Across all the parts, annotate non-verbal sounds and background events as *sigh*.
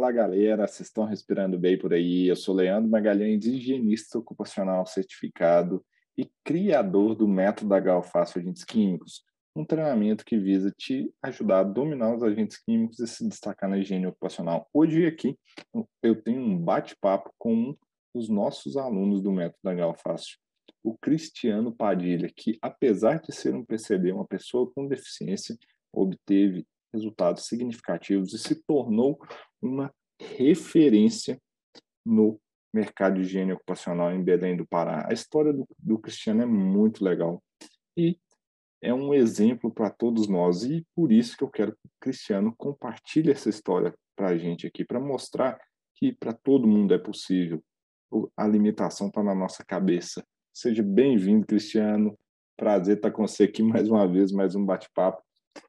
Fala galera, vocês estão respirando bem por aí? Eu sou Leandro Magalhães, higienista ocupacional certificado e criador do método Galfaço Agentes Químicos, um treinamento que visa te ajudar a dominar os agentes químicos e se destacar na higiene ocupacional. Hoje aqui eu tenho um bate-papo com os nossos alunos do método Galfaço, o Cristiano Padilha, que apesar de ser um PCD, uma pessoa com deficiência, obteve resultados significativos e se tornou uma referência no mercado de higiene ocupacional em Belém do Pará. A história do, do Cristiano é muito legal e é um exemplo para todos nós e por isso que eu quero que o Cristiano compartilhe essa história para a gente aqui, para mostrar que para todo mundo é possível. A limitação está na nossa cabeça. Seja bem-vindo, Cristiano. Prazer estar com você aqui mais uma vez, mais um bate-papo.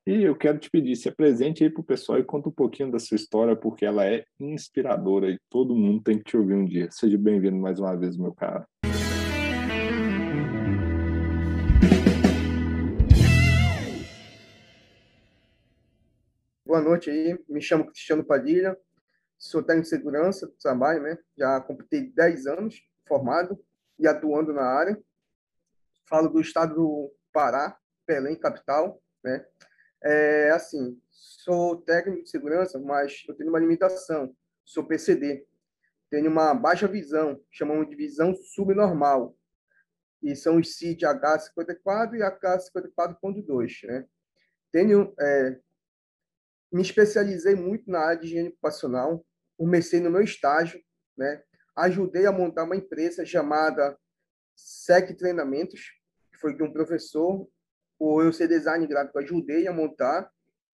E eu quero te pedir, se apresente aí para o pessoal e conta um pouquinho da sua história, porque ela é inspiradora e todo mundo tem que te ouvir um dia. Seja bem-vindo mais uma vez, meu cara. Boa noite aí, me chamo Cristiano Padilha, sou técnico de segurança do trabalho, né? Já completei 10 anos formado e atuando na área. Falo do estado do Pará, Belém, capital, né? É, assim, sou técnico de segurança, mas eu tenho uma limitação. Sou PCD. Tenho uma baixa visão, chamamos de visão subnormal. E são os CID H54 e H54.2, né? Tenho, é, me especializei muito na área de higiene ocupacional, comecei no meu estágio, né? Ajudei a montar uma empresa chamada SEC Treinamentos, que foi de um professor por eu ser design gráfico, ajudei a montar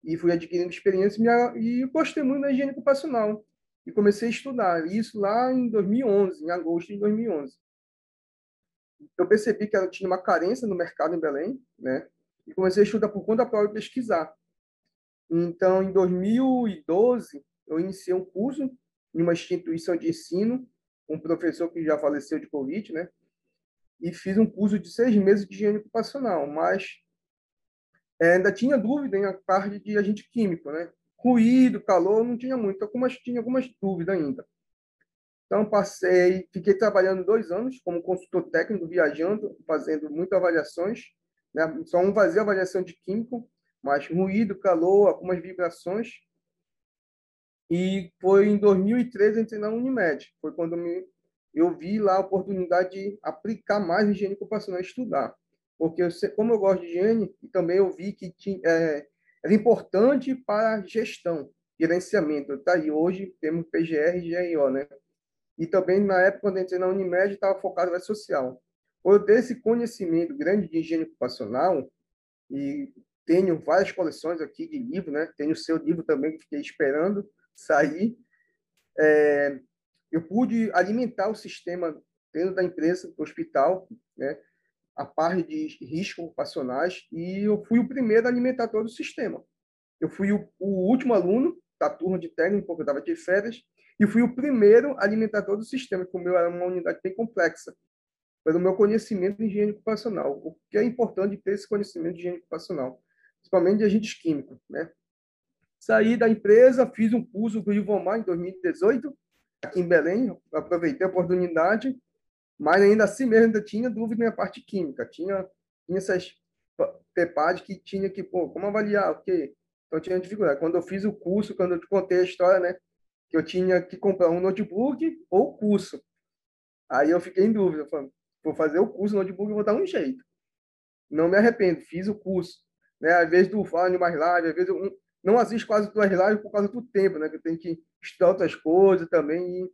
e fui adquirindo experiência e gostei muito da higiene ocupacional. E comecei a estudar isso lá em 2011, em agosto de 2011. Eu percebi que eu tinha uma carência no mercado em Belém, né? E comecei a estudar por conta própria e pesquisar. Então, em 2012, eu iniciei um curso em uma instituição de ensino, um professor que já faleceu de Covid, né? E fiz um curso de seis meses de higiene ocupacional, mas ainda tinha dúvida em a parte de agente químico, né? Ruído, calor, não tinha muito, algumas, tinha algumas dúvidas ainda. Então, passei, fiquei trabalhando dois anos como consultor técnico, viajando, fazendo muitas avaliações. Né? Só não fazia avaliação de químico, mas ruído, calor, algumas vibrações. E foi em 2013 entrei na Unimed. Foi quando me, eu vi lá a oportunidade de aplicar mais higiene ocupacional, estudar porque eu, como eu gosto de higiene, e também eu vi que tinha, é, era importante para gestão, gerenciamento. Tá aí hoje temos PGR e GRO, né? E também na época quando eu entrei na Unimed estava focado na social. Por ter esse conhecimento grande de higiene ocupacional e tenho várias coleções aqui de livro, né? Tenho o seu livro também que fiquei esperando sair. É, eu pude alimentar o sistema dentro da empresa, do hospital, né? A parte de riscos ocupacionais e eu fui o primeiro a alimentar todo o sistema. Eu fui o, o último aluno da turma de técnico, porque eu estava de férias, e fui o primeiro a alimentar todo o sistema, que o meu era uma unidade bem complexa, pelo meu conhecimento de higiene ocupacional. O que é importante ter esse conhecimento de higiene ocupacional, principalmente de agentes químicos. Né? Saí da empresa, fiz um curso do Ivomar em 2018, aqui em Belém, aproveitei a oportunidade mas ainda assim mesmo ainda tinha dúvida na parte química, tinha, tinha essas PEPAD que tinha que, pô, como avaliar, o quê? Então tinha dificuldade. Quando eu fiz o curso, quando eu te contei a história, né, que eu tinha que comprar um notebook ou curso. Aí eu fiquei em dúvida, vou fazer o curso, notebook vou dar um jeito. Não me arrependo, fiz o curso. Né? Às vezes fala de mais live, às vezes eu não assisto quase tuas lives por causa do tempo, né? Que eu tenho que estudar outras coisas também e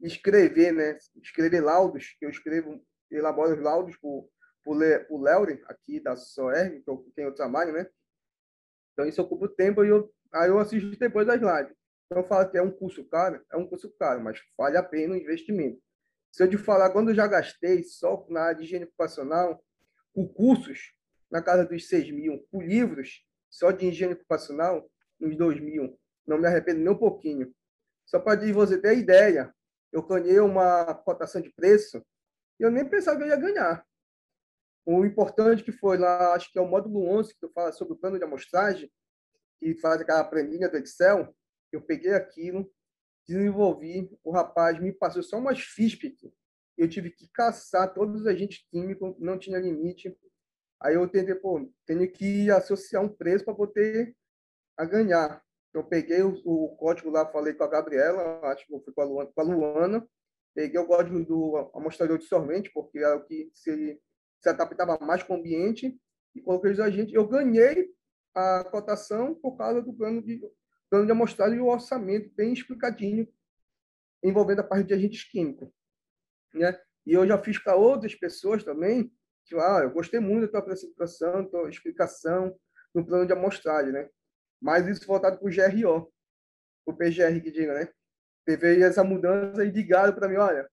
escrever, né? Escrever laudos, que eu escrevo, elaboro os laudos por, por Leure, aqui da SOER, que eu, eu trabalho, né? Então, isso ocupa o tempo e eu, aí eu assisto depois das lives. Então, eu falo que é um curso caro, é um curso caro, mas vale a pena o investimento. Se eu te falar, quando eu já gastei só na área de higiene ocupacional, por cursos, na casa dos 6 mil, por livros, só de higiene ocupacional, nos 2 mil. Não me arrependo nem um pouquinho. Só para você ter ideia, eu ganhei uma cotação de preço e eu nem pensava que eu ia ganhar. O importante que foi lá, acho que é o módulo 11, que tu fala sobre o plano de amostragem, que faz aquela planilha do Excel, eu peguei aquilo, desenvolvi, o rapaz me passou só umas FISP, eu tive que caçar todos os agentes químicos, não tinha limite. Aí eu tentei, pô, tenho que associar um preço para poder a ganhar. Então, peguei o, o, código lá, falei com a Gabriela, acho que foi com a Luana, com a Luana peguei o código do amostrador de sorvente, porque era o que se, se adaptava mais com o ambiente, e coloquei os agentes. Eu ganhei a cotação por causa do plano de, plano de amostragem e o orçamento bem explicadinho, envolvendo a parte de agentes químicos. Né? E eu já fiz para outras pessoas também, que ah, eu gostei muito da tua apresentação, da tua explicação no plano de amostragem, né? Mas isso voltado para o GRO, o PGR que diga, né? Teve essa mudança e ligaram para mim, olha,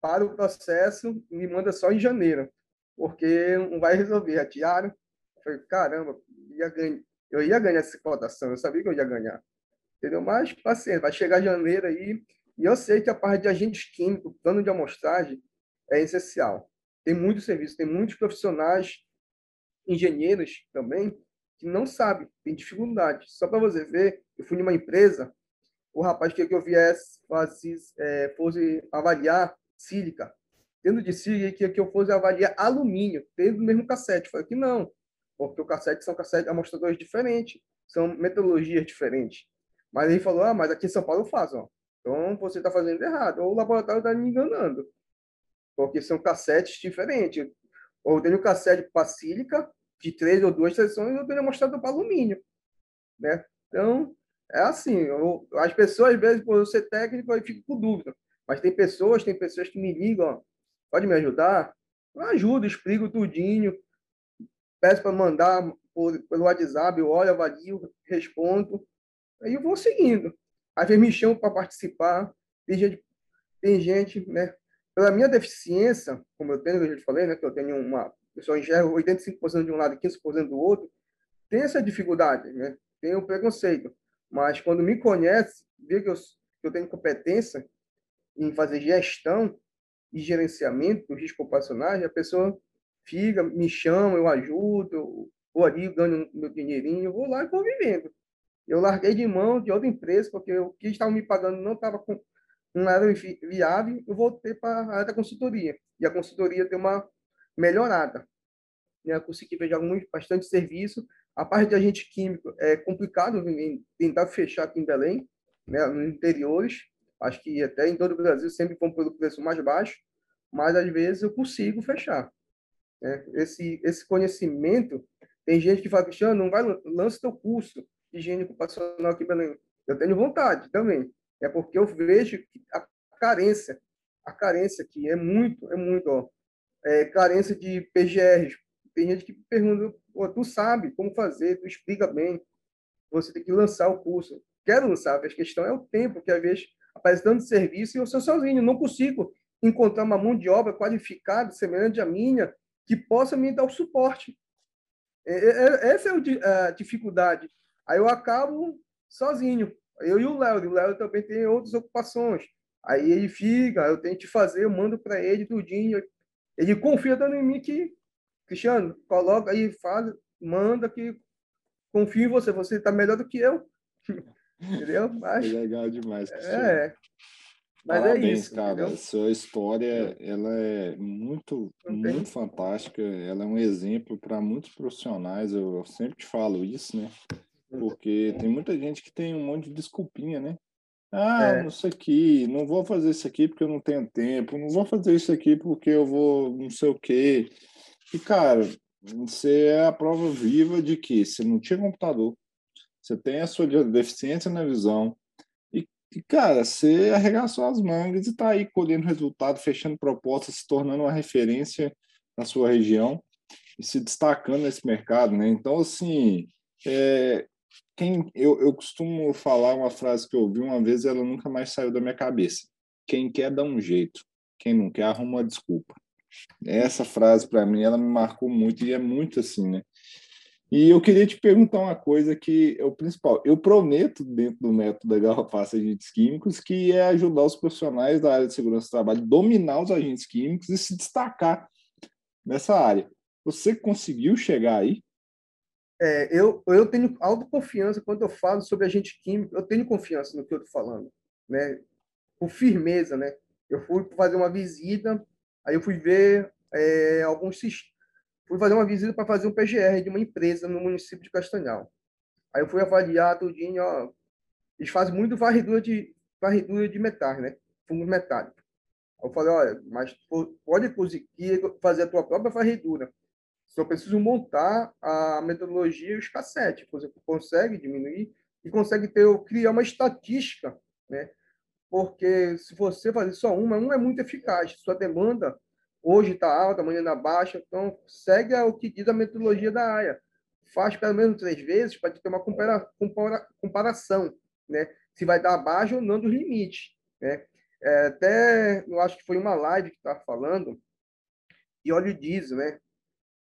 para o processo, me manda só em janeiro, porque não vai resolver. Atiaram. Eu falei, caramba, ia ganhar, eu ia ganhar essa cotação, eu sabia que eu ia ganhar. Entendeu? Mas, paciência, vai chegar janeiro aí, e eu sei que a parte de agentes químicos, plano de amostragem, é essencial. Tem muitos serviços, tem muitos profissionais, engenheiros também, que não sabem, tem dificuldade. Só para você ver, eu fui numa empresa, o rapaz queria que eu viesse, fazia, é, fosse avaliar sílica. Dentro de sílica, queria que eu fosse avaliar alumínio, dentro do mesmo cassete. Eu falei que não, porque o cassete são cassete amostradores diferentes, são metodologias diferentes. Mas ele falou, ah, mas aqui em São Paulo eu. Então você está fazendo errado, ou o laboratório está me enganando, porque são cassetes diferentes. Ou eu tenho cassete para sílica, de três ou duas sessões, eu tenho mostrado para alumínio. Né? Então, é assim, eu, as pessoas, às vezes, por eu ser técnico, eu fico com dúvida. Mas tem pessoas, tem pessoas que me ligam, pode me ajudar? Eu ajudo, explico tudinho, peço para mandar por, pelo WhatsApp, eu olho, avalio, respondo, aí eu vou seguindo. Às vezes me chamam para participar, tem gente, tem gente, né? Pela minha deficiência, como eu tenho, eu já te falei, né, que eu tenho uma, eu só enxergo 85% de um lado e 15% do outro, tem essa dificuldade, né? Tem o preconceito. Mas quando me conhece, vê que eu, que eu tenho competência em fazer gestão e gerenciamento do risco ocupacional, a pessoa fica, me chama, eu ajudo, vou ali, ganho meu dinheirinho, vou lá e vou vivendo. Eu larguei de mão de outra empresa, porque o que estavam me pagando não estava com não era viável, eu voltei para a área da consultoria. E a consultoria tem uma melhorada. Né? Eu consegui ver muito, bastante serviço. A parte de agente químico é complicado tentar fechar aqui em Belém, né? nos interiores. Acho que até em todo o Brasil sempre vão pelo preço mais baixo, mas às vezes eu consigo fechar. Né? Esse, esse conhecimento, tem gente que fala, Cristiano, não vai, lança teu curso de higiene ocupacional aqui em Belém. Eu tenho vontade também. É porque eu vejo a carência, a carência que é muito, é muito, ó, é, carência de PGRs. Tem gente que pergunta, tu sabe como fazer, tu explica bem, você tem que lançar o curso. Quero lançar, a questão é o tempo, que às vezes aparece tanto serviço e eu sou sozinho, não consigo encontrar uma mão de obra qualificada, semelhante à minha, que possa me dar o suporte. É, é, é essa é a dificuldade. Aí eu acabo sozinho, eu e o Léo. O Léo também tem outras ocupações. Aí ele fica, eu tenho que fazer, eu mando para ele tudinho. Ele confia tanto em mim que, Cristiano, coloca aí, faz, manda que confio em você, você está melhor do que eu. *laughs* Entendeu? Mas, é legal demais. Cristiano. É. Mas é Parabéns, é isso, cara. Entendeu? Sua história, ela é muito, muito fantástica. Ela é um exemplo para muitos profissionais. Eu, eu sempre te falo isso, né? Porque tem muita gente que tem um monte de desculpinha, né? Ah, é. não sei aqui, não vou fazer isso aqui porque eu não tenho tempo, não vou fazer isso aqui porque eu vou não sei o quê. E, cara, você é a prova viva de que você não tinha computador, você tem a sua deficiência na visão, e, e cara, você arregaçou as mangas e está aí colhendo resultado, fechando propostas, se tornando uma referência na sua região e se destacando nesse mercado, né? Então, assim, é, quem eu, eu costumo falar uma frase que eu ouvi uma vez, ela nunca mais saiu da minha cabeça. Quem quer dá um jeito, quem não quer arruma uma desculpa. Essa frase para mim ela me marcou muito e é muito assim, né? E eu queria te perguntar uma coisa que é o principal. Eu prometo, dentro do método da garrafaça de agentes químicos, que é ajudar os profissionais da área de segurança do trabalho a dominar os agentes químicos e se destacar nessa área. Você conseguiu chegar aí? É, eu, eu tenho autoconfiança quando eu falo sobre agente químico, eu tenho confiança no que eu estou falando. Né? por firmeza, né? Eu fui fazer uma visita, aí eu fui ver é, alguns fui fazer uma visita para fazer um PGR de uma empresa no município de Castanhal. Aí eu fui avaliar tudinho, ó, eles fazem muito varredura de varredura de metais, né? Fungos metálicos. Eu falei, olha, mas pode conseguir fazer a tua própria varredura. Só preciso montar a metodologia e os cassetes. Consegue diminuir e consegue ter, criar uma estatística, né? Porque se você fazer só uma, uma é muito eficaz. Sua demanda hoje está alta, amanhã está baixa. Então, segue o que diz a metodologia da área. Faz pelo menos três vezes para ter uma compara, compara, comparação, né? Se vai dar abaixo ou não dos limites, né? É, até, eu acho que foi uma live que estava falando, e óleo diesel, né?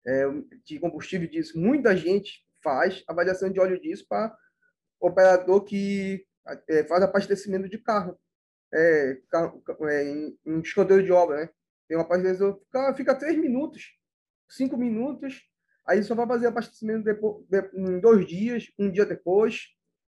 É, de combustível diesel. Muita gente faz avaliação de óleo diesel para operador que é, faz abastecimento de carro, é, carro é, em, em de obra, né? Tem uma abastecimento, fica, fica três minutos, cinco minutos, aí só vai fazer abastecimento depois, de, em dois dias, um dia depois.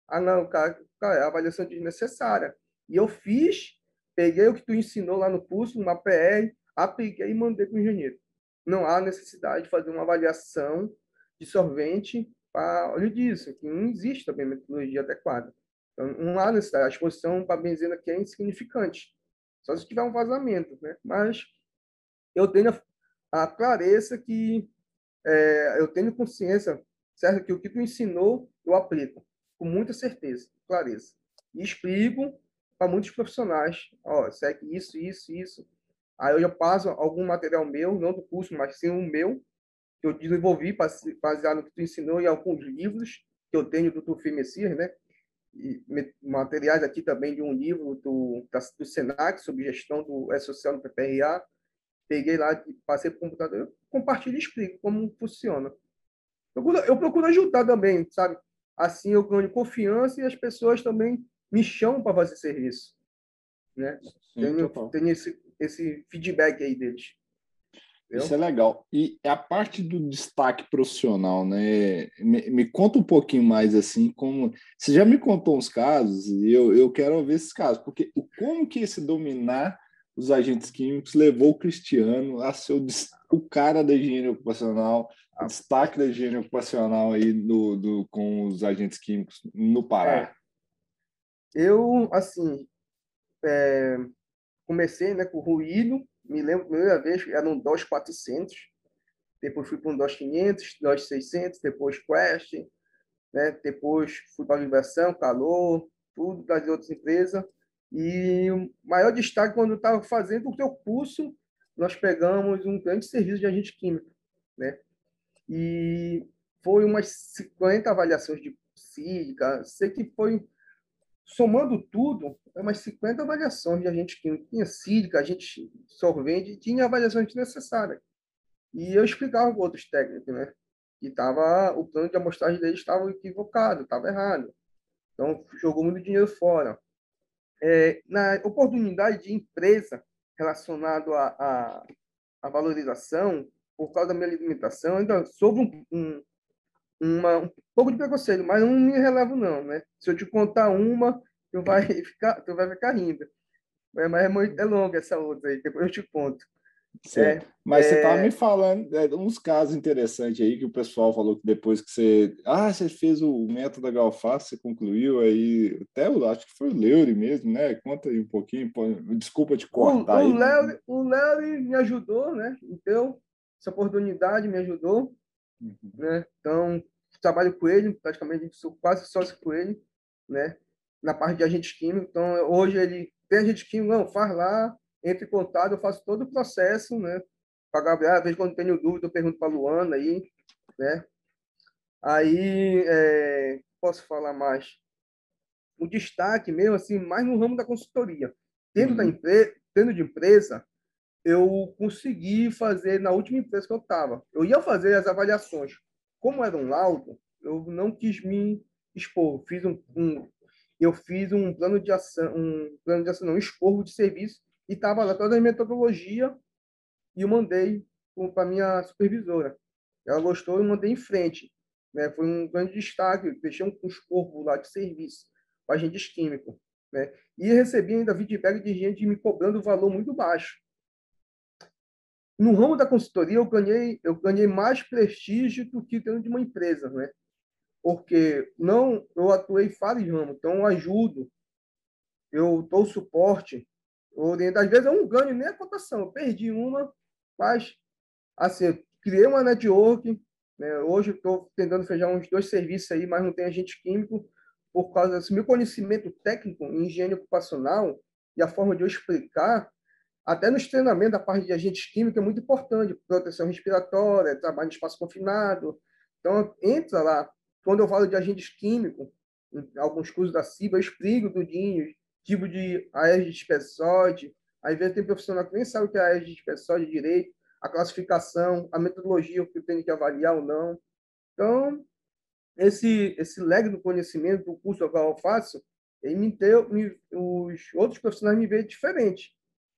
Ah, não, cara, cara, a avaliação é desnecessária. E eu fiz Peguei o que tu ensinou lá no curso, uma PR, apliquei e mandei para o engenheiro. Não há necessidade de fazer uma avaliação de sorvente para óleo disso, que não existe também metodologia adequada. Então, não há necessidade. A exposição para benzena aqui é insignificante. Só se tiver um vazamento, né? Mas eu tenho a, clareza que é, eu tenho consciência, certo? Que o que tu ensinou, eu aplico com muita certeza, clareza. E explico para muitos profissionais. Ó, segue isso, isso, isso. Aí eu já passo algum material meu, não do curso, mas sim o meu, que eu desenvolvi baseado no que tu ensinou em alguns livros que eu tenho do Tufi Messias, né? E materiais aqui também de um livro do, do Senac sobre gestão do E-Social no PPRA. Peguei lá, passei para o computador, eu compartilho e explico como funciona. Eu procuro, eu procuro ajudar também, sabe? Assim eu ganho confiança e as pessoas também me chamam para fazer serviço. Né? Sim, tenho, tenho esse, esse feedback aí deles. Entendeu? Isso é legal. E a parte do destaque profissional, né? Me, me, conta um pouquinho mais assim, como você já me contou uns casos e eu, eu quero ver esses casos, porque o como que esse dominar os agentes químicos levou o Cristiano a ser o, o cara da higiene ocupacional, ah. destaque da higiene ocupacional aí do, do, com os agentes químicos no Pará. É. Eu, assim, é, comecei né, com ruído, me lembro, primeira vez, era um DOS 400, depois fui para um DOS 500, DOS 600, depois Quest, né, depois fui para a Universão, Calor, tudo das outras empresas, e o maior destaque quando eu estava fazendo o teu curso, nós pegamos um grande serviço de agente químico, né? E foi umas 50 avaliações de sílica, sei que foi somando tudo, é umas 50 avaliações de agente químico. Tinha sílica, agente sorvente, tinha avaliações necessárias. E eu explicava para outros técnicos, né? Que tava, o plano de amostragem deles estava equivocado, estava errado. Então, jogou muito dinheiro fora. É, na oportunidade de empresa relacionado à a, a, a, valorização, por causa da minha limitação, ainda soube um, um, uma, um pouco de preconceito, mas não me relevo não, né? Se eu te contar uma, tu vai *laughs* ficar, tu vai ficar rindo. É, mas é, muito, é longa essa outra aí, depois eu te conto. É, mas é... você estava me falando é, uns casos interessantes aí que o pessoal falou que depois que você. Ah, você fez o método da Galface, você concluiu aí. Até eu acho que foi o Leure mesmo, né? Conta aí um pouquinho. Desculpa te cortar. O, o, Leure, o Leure me ajudou, né? Então, essa oportunidade me ajudou. Uhum. Né? Então, trabalho com ele, praticamente sou quase sócio com ele, né? na parte de agente químico. Então, hoje ele tem agente químico, não, faz lá, entre em contato, eu faço todo o processo, né? Para Gabriel, às vezes quando tenho dúvida, eu pergunto para a Luana aí, né? Aí, é, posso falar mais? O destaque mesmo, assim, mais no ramo da consultoria. Dentro uhum. da empresa, dentro de empresa, eu consegui fazer na última empresa que eu estava. Eu ia fazer as avaliações. Como era um laudo, eu não quis me expor. Fiz um, um eu fiz um plano de ação, um plano de ação, não, um esporro de serviço e estava lá toda a metodologia e eu mandei para minha supervisora. Ela gostou e mandei em frente. Né? Foi um grande destaque. Deixei um esporro lá de serviço para agentes químicos. né? E recebi ainda feedback de gente me cobrando valor muito baixo. No ramo da consultoria, eu ganhei, eu ganhei mais prestígio do que dentro de uma empresa, né? Porque não, eu atuei vários ramos, então eu ajudo, eu dou suporte, eu oriento. Às vezes eu não ganho nem a cotação, eu perdi uma, mas, assim, criei uma network, né? hoje estou tentando fechar uns dois serviços aí, mas não tem agente químico, por causa desse meu conhecimento técnico em higiene ocupacional e a forma de eu explicar, até nos treinamentos da parte de agentes químicos é muito importante, proteção respiratória, trabalho em espaço confinado. Então, entra lá. Quando eu falo de agentes químicos, alguns cursos da CIBA, eu explico tudinho, tipo de aéreo de espessode. Às vezes tem profissional que nem sabe o que é aéreo de espessode direito, a classificação, a metodologia que eu tenho que avaliar ou não. Então, esse esse leg do conhecimento do curso que eu faço, ele me deu, me, os outros profissionais me veem diferente.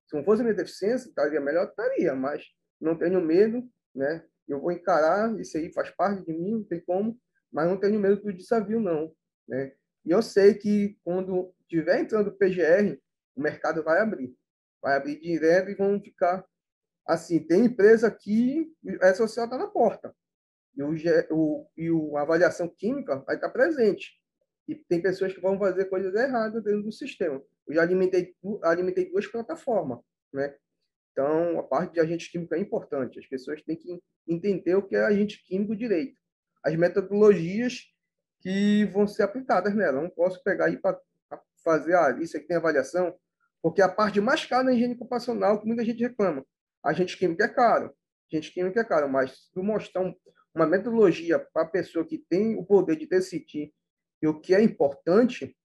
Se não fosse minha deficiência, estaria melhor, estaria, mas não tenho medo, né? Eu vou encarar, isso aí faz parte de mim, não tem como, mas não tenho medo do desafio, não, né? E eu sei que quando tiver entrando o PGR, o mercado vai abrir. Vai abrir direto e vão ficar assim, tem empresa que é social está na porta e, o, o, e o, a avaliação química vai estar presente. E tem pessoas que vão fazer coisas erradas dentro do sistema. Eu já alimentei, alimentei duas plataformas, né? Então, a parte de agente químico é importante. As pessoas têm que entender o que é agente químico direito. As metodologias que vão ser aplicadas nela. Eu não posso pegar para fazer, ah, isso aqui tem avaliação, porque a parte mais cara da higiene ocupacional, que muita gente reclama. Agente químico é caro. Agente químico é caro, mas se tu mostrar um, uma metodologia para a pessoa que tem o poder de decidir e o que é importante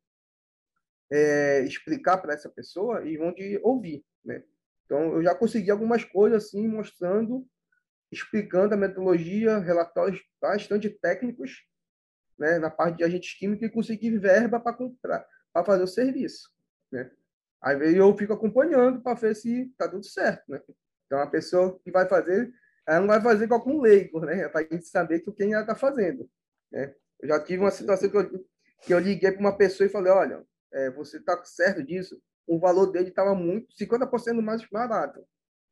é, explicar para essa pessoa e vão de ouvir, né? Então, eu já consegui algumas coisas assim, mostrando, explicando a metodologia, relatórios bastante técnicos, né, na parte de agentes químicos e consegui verba para comprar, para fazer o serviço, né? Aí eu fico acompanhando para ver se está tudo certo, né? Então, a pessoa que vai fazer ela não vai fazer com algum leigo, né? Para a gente saber que quem ela está fazendo. Né? Eu já tive uma situação que eu, que eu liguei para uma pessoa e falei, olha, é, você está certo disso? O valor dele estava muito, 50% mais barato.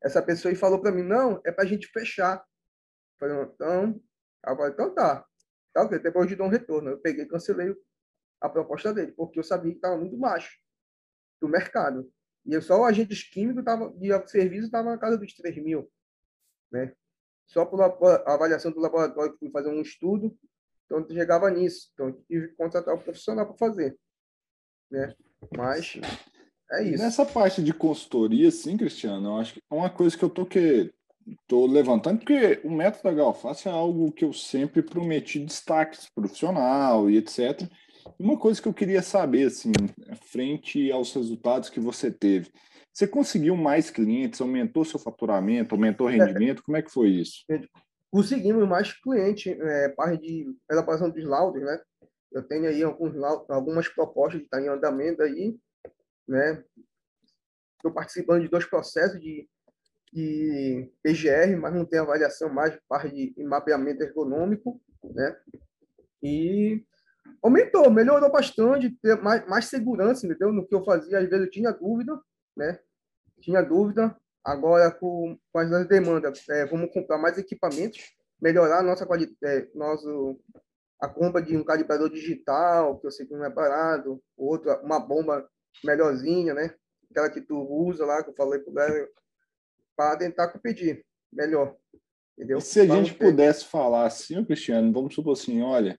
Essa pessoa falou para mim, não, é para a gente fechar. Eu falei, então, falou, então tá. Tá ok, depois de dar um retorno. Eu peguei cancelei a proposta dele, porque eu sabia que estava muito baixo do mercado. E só o agente químico tava, de serviço estava na casa dos 3 mil. Né? só por avaliação do laboratório, fui fazer um estudo, então chegava nisso. Então, tive que contratar um profissional para fazer. Né? Mas é isso. Nessa parte de consultoria, sim, Cristiano, eu acho que é uma coisa que eu tô que tô levantando, porque o método da Galface é algo que eu sempre prometi destaque profissional e etc. Uma coisa que eu queria saber, assim, frente aos resultados que você teve, você conseguiu mais clientes, aumentou seu faturamento, aumentou o é. rendimento? Como é que foi isso? Conseguimos mais clientes, é, parte de elaboração dos laudos, né? Eu tenho aí alguns algumas propostas que estão tá em andamento aí, né? Estou participando de dois processos de, de PGR, mas não tem avaliação mais parte de mapeamento ergonômico, né? E aumentou, melhorou bastante, mais, mais segurança, entendeu? No que eu fazia, às vezes eu tinha dúvida, né? Tinha dúvida, agora com, com as demandas, é, vamos comprar mais equipamentos, melhorar nossa qualidade, é, nosso, a compra de um calibrador digital, que eu sei que não é barato, outra, uma bomba melhorzinha, né? Aquela que tu usa lá, que eu falei para o para tentar competir melhor. Entendeu? E se a gente ter... pudesse falar assim, Cristiano, vamos supor assim, olha,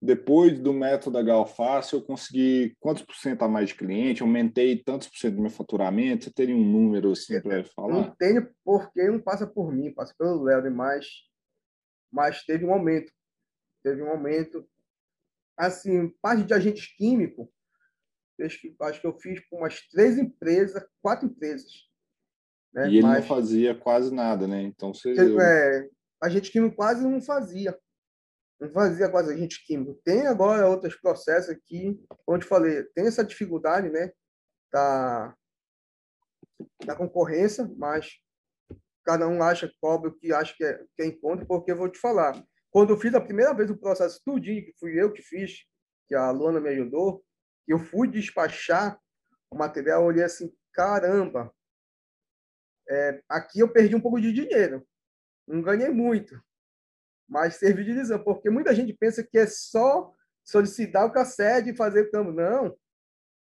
depois do método Galface, eu consegui quantos por cento a mais de cliente, aumentei tantos por cento do meu faturamento, você teria um número assim para falar? Não tenho porque não passa por mim, passa pelo Léo, mas, mas teve um aumento. Teve um aumento. Assim, parte de agentes químicos, acho que, eu fiz com umas três empresas, quatro empresas. Né? E ele mas, não fazia quase nada, né? Então você. É, agente químico quase não fazia não fazia quase agente químico. Tem agora outros processos aqui, onde falei, tem essa dificuldade, né, da, da concorrência, mas cada um acha, cobra o que acha que é, que é encontro, porque eu vou te falar, quando eu fiz a primeira vez o processo tudinho, que fui eu que fiz, que a Luana me ajudou, eu fui despachar o material, eu olhei assim, caramba, é, aqui eu perdi um pouco de dinheiro, não ganhei muito, mas serviu de lição, porque muita gente pensa que é só solicitar o cassete e fazer o campo. Não,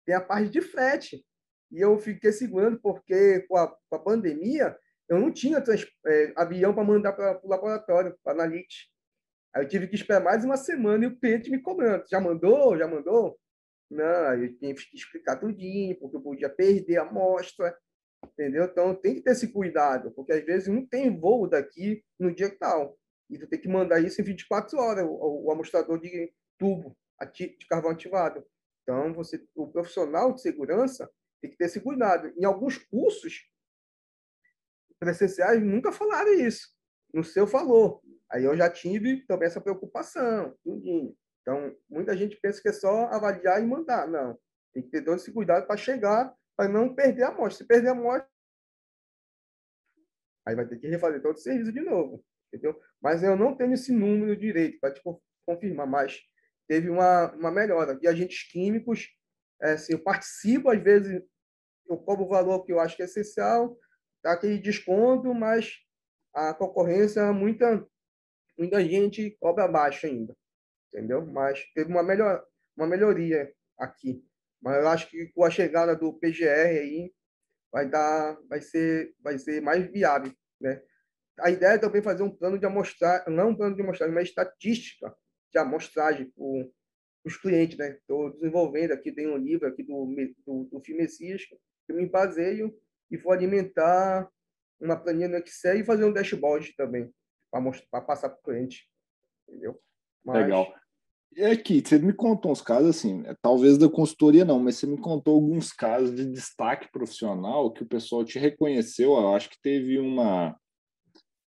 tem a parte de frete. E eu fiquei segurando, porque com a, com a pandemia, eu não tinha trans, é, avião para mandar para o laboratório, para a. Aí eu tive que esperar mais uma semana e o cliente me cobrando. Já mandou? Já mandou? Não, eu tinha que explicar tudinho, porque eu podia perder a amostra, entendeu? Então tem que ter esse cuidado, porque às vezes não tem voo daqui no dia tal. E tu tem que mandar isso em 24 horas, o, o amostrador de tubo de carvão ativado. Então, você, o profissional de segurança tem que ter esse cuidado. Em alguns cursos presenciais nunca falaram isso. No seu falou. Aí eu já tive também essa preocupação. Então, muita gente pensa que é só avaliar e mandar. Não. Tem que ter todo esse cuidado para chegar, para não perder a amostra. Se perder a amostra, aí vai ter que refazer todo o serviço de novo. Entendeu? Mas eu não tenho esse número direito para te confirmar, mas teve uma, uma melhora. E agentes químicos, é, assim, eu participo, às vezes eu cobro o valor que eu acho que é essencial, tá aquele desconto, mas a concorrência, muita, muita gente cobra baixo ainda, entendeu? Mas teve uma, melhor, uma melhoria aqui. Mas eu acho que com a chegada do PGR aí, vai dar, vai ser, vai ser mais viável, né? A ideia é também fazer um plano de amostragem, não um plano de amostragem, mas estatística de amostragem para os clientes, né? Estou desenvolvendo aqui, tem um livro aqui do, do, do que eu me baseio e vou alimentar uma planilha no Excel e fazer um dashboard também, para passar para o cliente. Entendeu? Mas... Legal. E aqui, você me contou uns casos assim, é, talvez da consultoria não, mas você me contou alguns casos de destaque profissional que o pessoal te reconheceu. Eu acho que teve uma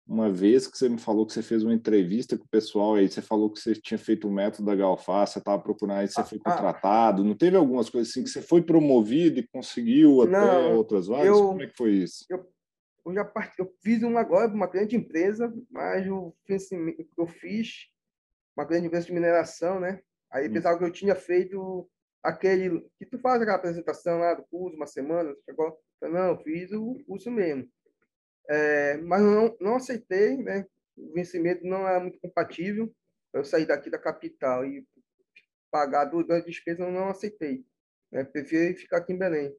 uma vez que você me falou que você fez uma entrevista com o pessoal aí, você falou que você tinha feito o método da Galfaz, você estava procurando aí, você ah, foi ah. contratado, não teve algumas coisas assim que você foi promovido e conseguiu até não, outras vagas? Eu, Como é que foi isso? Eu, eu já part... eu fiz um agora para uma grande empresa, mas o que eu fiz, uma grande empresa de mineração, né? Aí hum. pensava que eu tinha feito aquele que tu faz aquela apresentação lá do curso, uma semana, agora, não, eu fiz o curso mesmo. É, mas não, não aceitei, né? O vencimento não é muito compatível. Eu sair daqui da capital e pagar duas despesas, eu não aceitei. Né? Prefiro ficar aqui em Belém.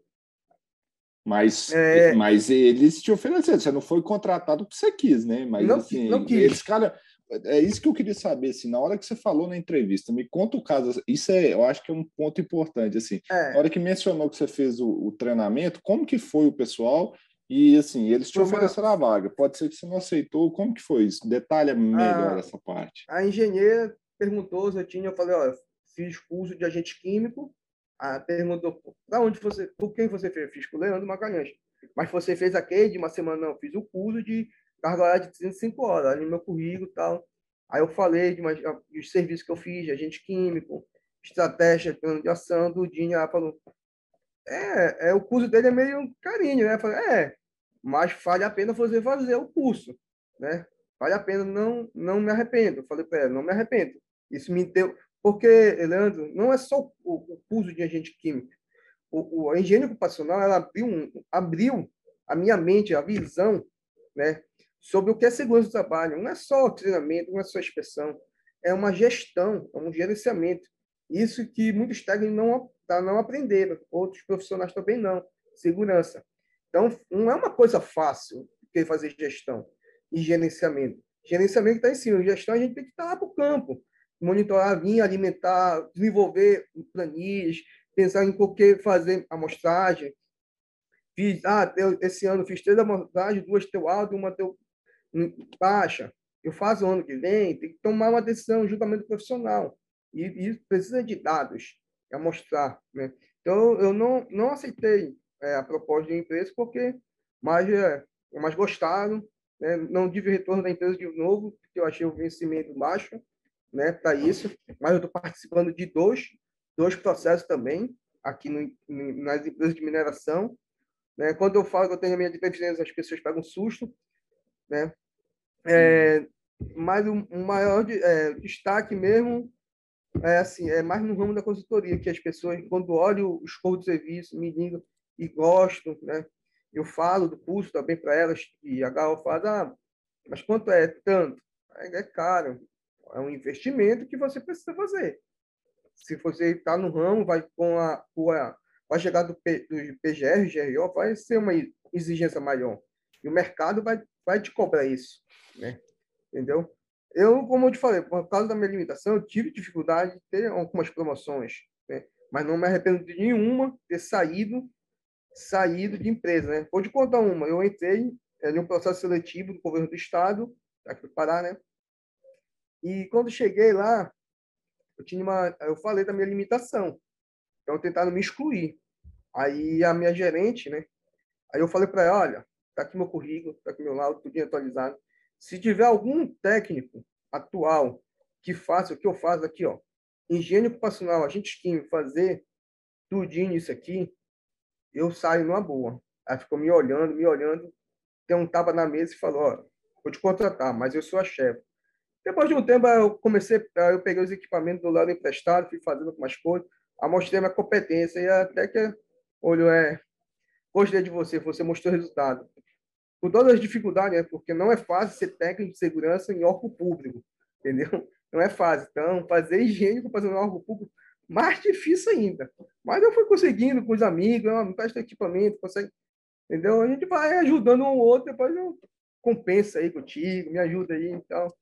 Mas, é... mas eles te ofereceram, você não foi contratado porque você quis, né? Mas não, assim, não quis. eles, cara, é isso que eu queria saber, assim, na hora que você falou na entrevista, me conta o caso, isso é, eu acho que é um ponto importante, assim, é. na hora que mencionou que você fez o, o, treinamento, como que foi o pessoal e assim, eles te ofereceram a vaga. Pode ser que você não aceitou. Como que foi isso? Detalha melhor a, essa parte. A engenheira perguntou se eu tinha. Eu falei, olha, fiz curso de agente químico. Ah, perguntou, para onde você, por quem você fez? Fiz com o Leandro Magalhães. Mas você fez aquele de uma semana? Não, fiz o curso de carga horária de 35 horas, ali no meu currículo e tal. Aí eu falei de uma, dos serviços que eu fiz, de agente químico, estratégia, plano de ação, do Dinho. Falou, é, é, o curso dele é meio carinho, né? falei, é, mas vale a pena você fazer o curso, né? Vale a pena, não, não me arrependo. Eu falei ela, não me arrependo. Isso me deu... Porque, Leandro, não é só o, curso de agente químico. O, o, a engenharia ocupacional, ela abriu, abriu a minha mente, a visão, né? Sobre o que é segurança do trabalho. Não é só treinamento, não é só inspeção. É uma gestão, é um gerenciamento. Isso que muitos técnicos não tá, não aprenderam, outros profissionais também não. Segurança. Então, não é uma coisa fácil que fazer gestão e gerenciamento. Gerenciamento está em cima, gestão a gente tem que estar lá para o campo, monitorar, vir, alimentar, desenvolver planilhas, pensar em por que fazer amostragem. Fiz, ah, eu, esse ano fiz três amostragens, duas teu alto uma teu baixa. Eu faço o ano que vem, tem que tomar uma decisão juntamente profissional. E, e precisa de dados a mostrar. Né? Então, eu não, não aceitei é, a proposta de empresa porque mais, é, mais gostaram, né? não tive retorno da empresa de novo, porque eu achei o vencimento baixo né, para isso, mas eu estou participando de dois, dois processos também, aqui no, nas empresas de mineração. Né? Quando eu falo que eu tenho a minha dependência, as pessoas pegam um susto. Né? É, mas o, maior de, é, destaque mesmo é assim, é mais no ramo da consultoria que as pessoas, quando olham o escopo do serviço, me ligam e gostam, né? Eu falo do curso também para elas e a Gal fala, ah, mas quanto é? Tanto. É, é caro. É um investimento que você precisa fazer. Se você está no ramo, vai com a, vai chegar do, P, do PGR, GRO, vai ser uma exigência maior. E o mercado vai, vai te cobrar isso, né? Entendeu? Eu, como eu te falei, por causa da minha limitação, eu tive dificuldade de ter algumas promoções, né? mas não me arrependo de nenhuma ter saído saído de empresa, né? Vou te contar uma. Eu entrei em um processo seletivo do governo do estado, aqui no Pará, né? E quando cheguei lá, eu tinha uma, eu falei da minha limitação. Então tentaram me excluir. Aí a minha gerente, né? Aí eu falei para ela, olha, tá aqui meu currículo, tá aqui meu laudo, tudo atualizado. Se tiver algum técnico atual que faça o que eu faço aqui, ó, engenheiro ocupacional, agente químico, fazer tudinho isso aqui, eu saio numa boa. Ela ficou me olhando, me olhando, tem um tapa na mesa e falou, ó, vou te contratar, mas eu sou a chefe. Depois de um tempo, eu comecei, eu peguei os equipamentos do lado emprestado, fui fazendo algumas coisas, mostrei minha competência e até que olhou, é, gostei de você, você mostrou resultado com todas as dificuldades, né? porque não é fácil ser técnico de segurança em órgão público, *laughs* entendeu? Não é fácil. Então, fazer higiênico fazendo órgão público, mais difícil ainda. Mas eu fui conseguindo com os amigos, me presta equipamento, consegue, entendeu? A gente vai ajudando um ou outro, depois eu compensa aí contigo, me ajuda aí, então.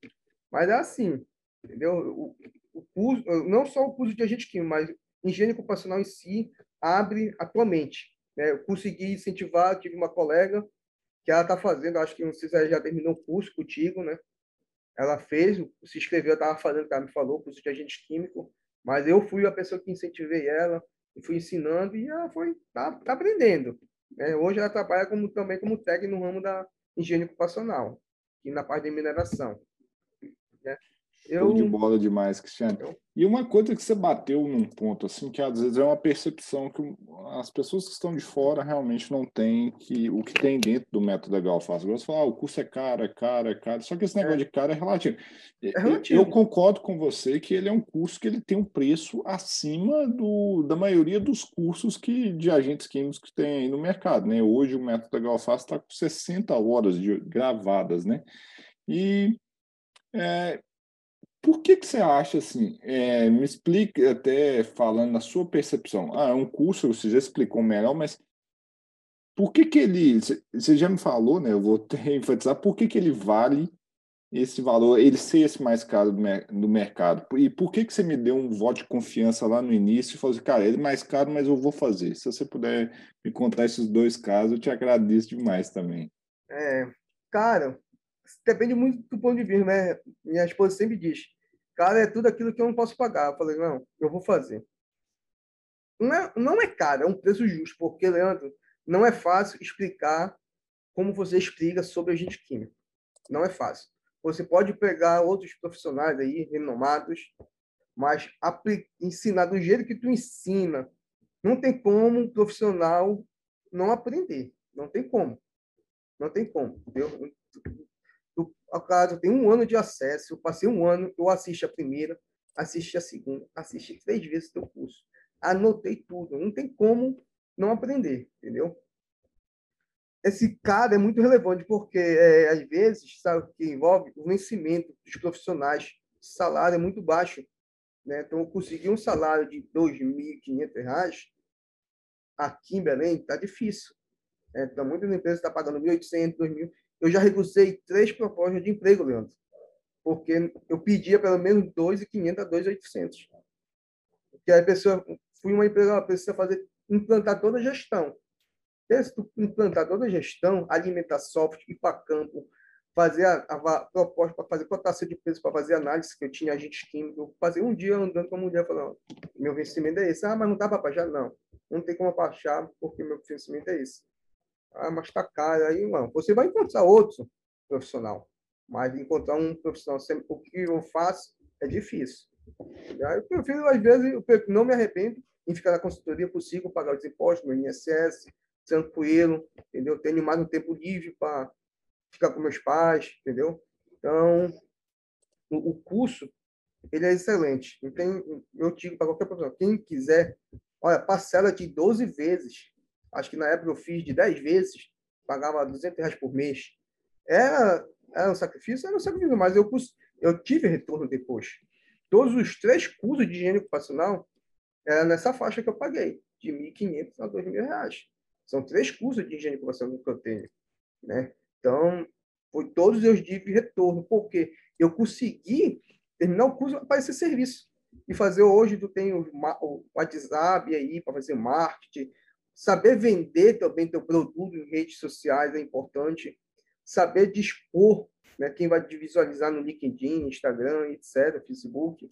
Mas é assim, entendeu? O, curso, não só o curso de agente químico, mas higiene ocupacional em si abre atualmente. Né? Eu consegui incentivar, tive uma colega que ela está fazendo, acho que não sei se ela já terminou o curso contigo, né? Ela fez, se inscreveu, estava fazendo, ela me falou, curso de agente químico, mas eu fui a pessoa que incentivei ela, fui ensinando e ela foi tá, tá aprendendo. Né? Hoje ela trabalha como, também como técnico no ramo da engenharia ocupacional, e na parte de mineração. Né? Eu... de bola demais, Cristiano. E uma coisa que você bateu num ponto, assim, que às vezes é uma percepção que as pessoas que estão de fora realmente não têm que o que tem dentro do método da Galfaz. Você fala, ah, o curso é caro, é caro, é caro. Só que esse negócio é. de caro é relativo. é relativo. Eu concordo com você que ele é um curso que ele tem um preço acima do, da maioria dos cursos que, de agentes químicos que tem aí no mercado. Né? Hoje o método da Galfaz está com 60 horas de, gravadas, né? E é, por que, que você acha assim? É, me explique até falando na sua percepção. Ah, é um curso, você já explicou melhor, mas por que, que ele. Você já me falou, né? Eu vou *laughs* enfatizar por que, que ele vale esse valor, ele ser esse mais caro do, mercado. E por que, que você me deu um voto de confiança lá no início e falou assim, cara, ele é mais caro, mas eu vou fazer. Se você puder me contar esses dois casos, eu te agradeço demais também. É, cara, depende muito do ponto de vista, né? Minha esposa sempre diz, cara, é tudo aquilo que eu não posso pagar. Eu falei, não, eu vou fazer. Não é, não é caro, é um preço justo, porque, Leandro, não é fácil explicar como você explica sobre agente químico. Não é fácil. Você pode pegar outros profissionais aí, renomados, mas ensinar do jeito que tu ensina, não tem como um profissional não aprender. Não tem como. Não tem como. Entendeu? A casa tem um ano de acesso, eu passei um ano, eu assisti a primeira, assisti a segunda, assisti três vezes o teu curso. Anotei tudo, não tem como não aprender, entendeu? Esse cara é muito relevante porque, é, às vezes, sabe, que envolve o vencimento dos profissionais. Salário é muito baixo. Né? Então, eu consegui um salário de R$ 2.500 aqui em Belém, está difícil. É, então, muitas empresas estão tá pagando R$ 1.800, R$ 2.000 eu já recusei três propostas de emprego, Leandro, porque eu pedia pelo menos 2.500 a 2.800. Porque a pessoa, fui uma empresa, ela precisa fazer, implantar toda a gestão. Se tu implantar toda a gestão, alimentar software, ir para campo, fazer a, a proposta para fazer cotação de preço, para fazer análise, que eu tinha agente químico, fazer um dia andando com a mulher, falando, meu vencimento é esse. Ah, mas não dá para baixar? Não. Não tem como baixar, porque meu vencimento é esse. Ah, mas está caro. Aí, mano, você vai encontrar outro profissional. Mas encontrar um profissional, sempre, o que eu faço é difícil. Eu prefiro, às vezes, eu não me arrependo em ficar na consultoria, consigo pagar os impostos, meu INSS, tranquilo, entendeu? Tenho mais um tempo livre para ficar com meus pais, entendeu? Então, o, curso, ele é excelente. Não tem, eu digo para qualquer pessoa, quem quiser, olha, parcela de 12 vezes. Acho que na época eu fiz de 10 vezes, pagava 200 reais por mês. Era, era um sacrifício? Era um sacrifício, mas eu, eu tive retorno depois. Todos os três cursos de higiene ocupacional era nessa faixa que eu paguei, de 1.500 a 2.000 reais. São três cursos de higiene ocupacional que eu tenho. Né? Então, foi todos eu tive retorno, porque eu consegui terminar o curso para esse serviço. E fazer hoje, tu tem o WhatsApp aí para fazer marketing, saber vender também teu produto em redes sociais é importante, saber dispor, né, quem vai visualizar no LinkedIn, Instagram, etc, Facebook.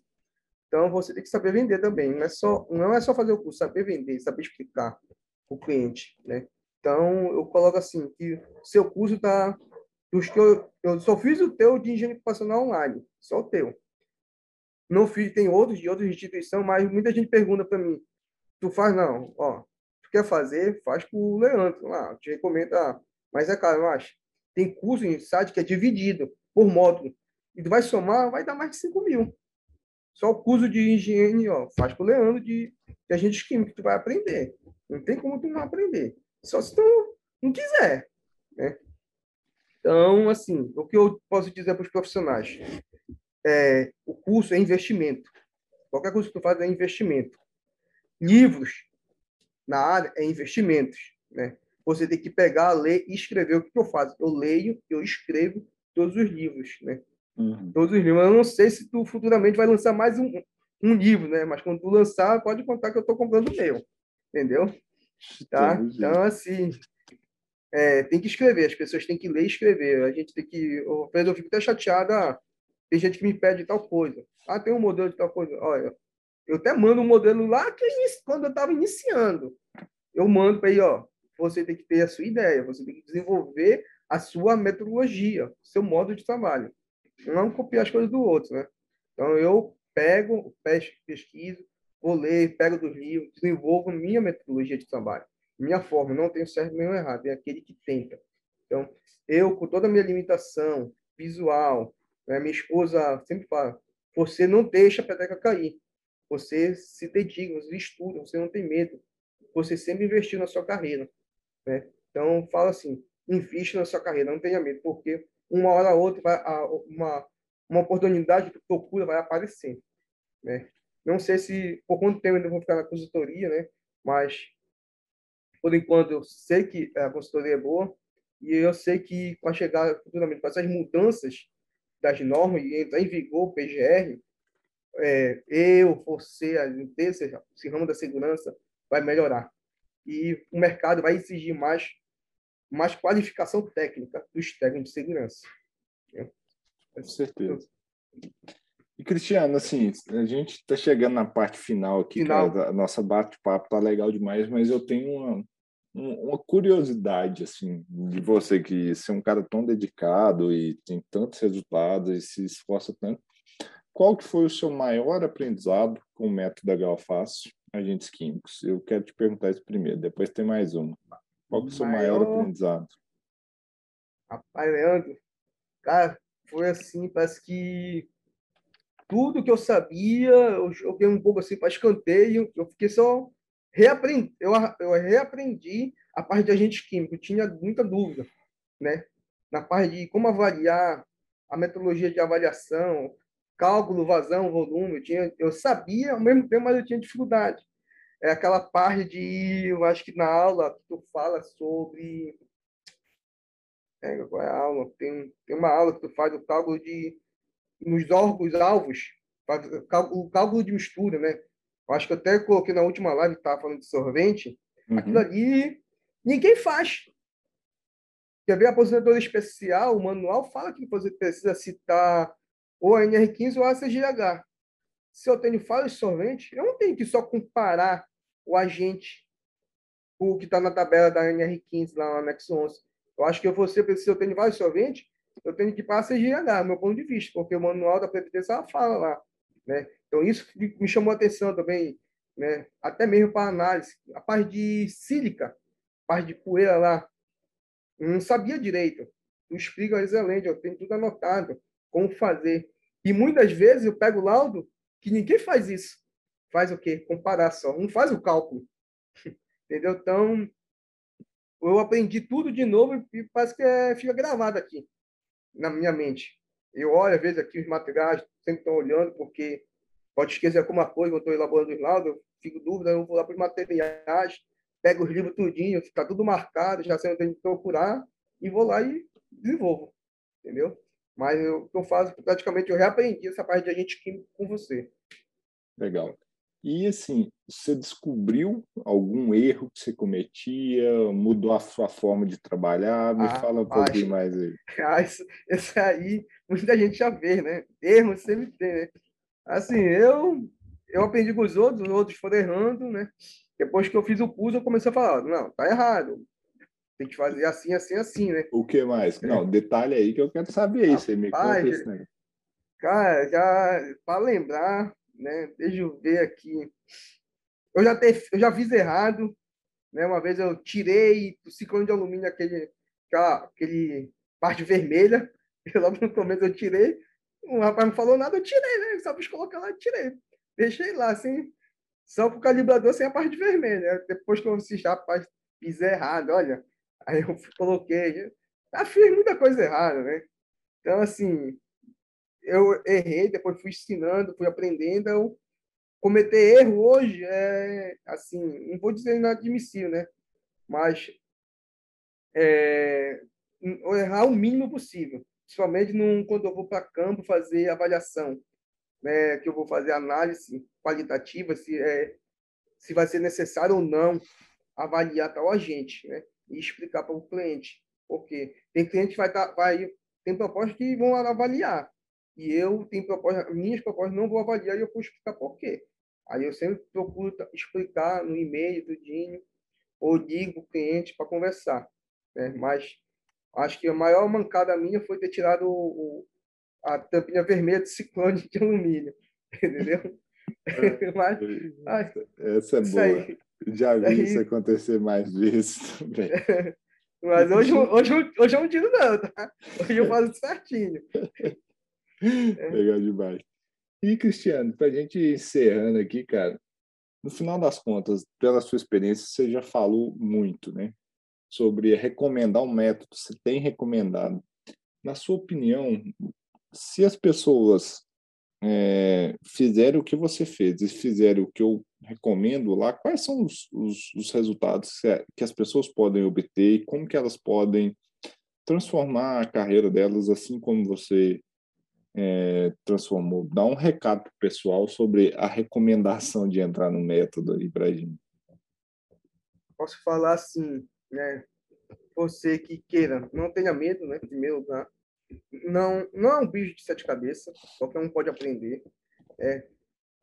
Então você tem que saber vender também, não é só não é só fazer o curso, saber vender, saber explicar o cliente, né? Então eu coloco assim que seu curso está dos que eu, eu só fiz o teu de engenharia ocupacional online, só o teu. Não fiz, tem outros de outras instituições, mas muita gente pergunta para mim, tu faz não, ó, quer fazer, faz com o Leandro lá, te recomendo, ah, mas é caro, acho. Tem curso em site que é dividido por módulo, e vai somar, vai dar mais de 5 mil. Só o curso de higiene, ó, faz com o Leandro de, de agentes químicos tu vai aprender. Não tem como tu não aprender. Só se tu não quiser, né? Então, assim, o que eu posso dizer para os profissionais? É, o curso é investimento. Qualquer coisa que tu faz é investimento. Livros na área é investimentos, né? Você tem que pegar, ler e escrever. O que eu faço? Eu leio, eu escrevo todos os livros, né? Uhum. Todos os livros. Eu não sei se tu futuramente vai lançar mais um, um livro, né? Mas quando tu lançar, pode contar que eu estou comprando o meu, entendeu? Tá? Então, assim, é, tem que escrever, as pessoas têm que ler e escrever. A gente tem que. Eu, eu fico até chateada. Ah, tem gente que me pede tal coisa. Ah, tem um modelo de tal coisa. Olha, eu até mando um modelo lá que quando eu estava iniciando. Eu mando para aí, ó. Você tem que ter a sua ideia, você tem que desenvolver a sua metodologia, seu modo de trabalho. Não copiar as coisas do outro, né? Então eu pego, pesquiso, vou ler, pego dos livros, desenvolvo minha metodologia de trabalho minha forma, não tenho certo nem errado, é aquele que tenta. Então, eu, com toda a minha limitação visual, né, minha esposa sempre fala, você não deixa a peteca cair. Você se dedica, você estuda, você não tem medo. Você sempre investiu na sua carreira. Né? Então, fala assim, invista na sua carreira, não tenha medo, porque uma hora ou outra, vai, uma, uma oportunidade que procura vai aparecer. Né? Não sei se, por quanto tempo ainda vou ficar na consultoria, né? mas por enquanto, eu sei que a consultoria é boa e eu sei que com a chegada futuramente com essas mudanças das normas e entrar em vigor o PGR, é, eu, você, a empresa, esse ramo da segurança vai melhorar. E o mercado vai exigir mais, mais qualificação técnica dos técnicos de segurança. Com certeza. E, Cristiano, assim, a gente está chegando na parte final aqui, final. Cara, a nossa bate-papo tá legal demais, mas eu tenho uma, uma curiosidade assim de você que ser um cara tão dedicado e tem tantos resultados e se esforça tanto. Qual que foi o seu maior aprendizado com o método da Galfácio, agentes químicos? Eu quero te perguntar isso primeiro, depois tem mais uma. Qual que é o seu maior, maior aprendizado? Rapaz, Leandro, cara, foi assim, parece que tudo que eu sabia, eu joguei um pouco assim para escanteio, eu fiquei só reaprendi, eu, eu reaprendi a parte de agente químico, tinha muita dúvida, né? Na parte de como avaliar a metodologia de avaliação, cálculo, vazão, volume, eu, tinha, eu sabia ao mesmo tempo, mas eu tinha dificuldade. É aquela parte de, eu acho que na aula tu fala sobre é, qual é a aula? Tem, tem uma aula que tu faz o cálculo de nos órgãos alvos, o cálculo de mistura, né? acho que eu até coloquei na última live que estava falando de sorvente. Uhum. Aquilo ali ninguém faz. Quer ver a aposentadoria especial, o manual fala que você precisa citar ou a NR15 ou a CGH. Se eu tenho falhas de sorvente, eu não tenho que só comparar o agente o que está na tabela da NR15 lá no anexo 11. Eu acho que você, se eu tenho vários sorventes, eu tenho que ir para a CGH, meu ponto de vista, porque o manual da Previdência ela fala lá. Né? Então, isso me chamou a atenção também, né? até mesmo para análise. A parte de sílica, a parte de poeira lá, não sabia direito. O explica excelente, eu tenho tudo anotado, como fazer. E muitas vezes eu pego o laudo que ninguém faz isso. Faz o quê? Comparar só. Não faz o cálculo. *laughs* Entendeu? Então, eu aprendi tudo de novo e parece que é, fica gravado aqui na minha mente. Eu olho, às vezes, aqui os materiais, sempre estou olhando, porque pode esquecer alguma coisa, eu estou elaborando os laudos, eu fico dúvida, eu vou lá para os materiais, pego os livros tudinho, está tudo marcado, já sei onde procurar, e vou lá e desenvolvo, entendeu? Mas eu, eu faço, praticamente, eu reaprendi essa parte de agente químico com você. Legal. E assim, você descobriu algum erro que você cometia? Mudou a sua forma de trabalhar? Me ah, fala um pouquinho mais aí. *laughs* Ah, isso, isso, aí, muita gente já vê, né? Erro sempre tem, né? Assim, eu, eu aprendi com os outros, os outros foram errando, né? Depois que eu fiz o curso, eu comecei a falar, não, tá errado. Tem que fazer assim, assim, assim, né? O que mais? É. Não, *laughs* detalhe aí que eu quero saber aí. Você me conta isso? Cara, já para lembrar, né? Deixa eu ver aqui. Eu já, te, eu já fiz errado, né? Uma vez eu tirei o ciclone de alumínio, aquele, aquela, aquele parte vermelha, *laughs* eu logo no começo eu tirei, o rapaz não falou nada, eu tirei, né? Só fiz colocar lá, tirei. Deixei lá, assim, só com o calibrador sem a parte vermelha. Depois que eu assisti, rapaz, fiz errado, olha. Aí eu *laughs* coloquei. Já fiz muita coisa errada, né? Então, assim, eu errei, depois fui ensinando, fui aprendendo. Eu cometer erro hoje é, assim, não vou dizer inadmissível, né? Mas é, errar o mínimo possível, principalmente num, quando eu vou para campo fazer avaliação, né? Que eu vou fazer análise qualitativa, se, é, se vai ser necessário ou não avaliar tal agente, né? E explicar para o cliente. Porque tem cliente que vai, tá, vai tem propostas que vão avaliar, e eu tenho propostas, minhas propostas não vou avaliar e eu vou explicar por quê. Aí eu sempre procuro explicar no e-mail, tudinho, ou digo o cliente para conversar. Né? Mas acho que a maior mancada minha foi ter tirado o, o, a tampinha vermelha de ciclone de alumínio. *laughs* Entendeu? É, *laughs* mas, essa é boa. Aí, Já vi isso acontecer mais vezes *laughs* também. *laughs* Mas hoje, hoje, hoje eu não tiro não, tá? Hoje eu faço certinho. *laughs* Legal demais. E, Cristiano, para a gente encerrando aqui, cara, no final das contas, pela sua experiência, você já falou muito, né? Sobre recomendar um método, você tem recomendado. Na sua opinião, se as pessoas é, fizerem o que você fez e fizerem o que eu recomendo lá, quais são os, os, os resultados que as pessoas podem obter e como que elas podem transformar a carreira delas assim como você é, transformou. Dá um recado para o pessoal sobre a recomendação de entrar no método aí para a gente. Posso falar assim, né? Você que queira, não tenha medo, né? Primeiro lugar. Não, não é um bicho de sete cabeças, qualquer um pode aprender. É,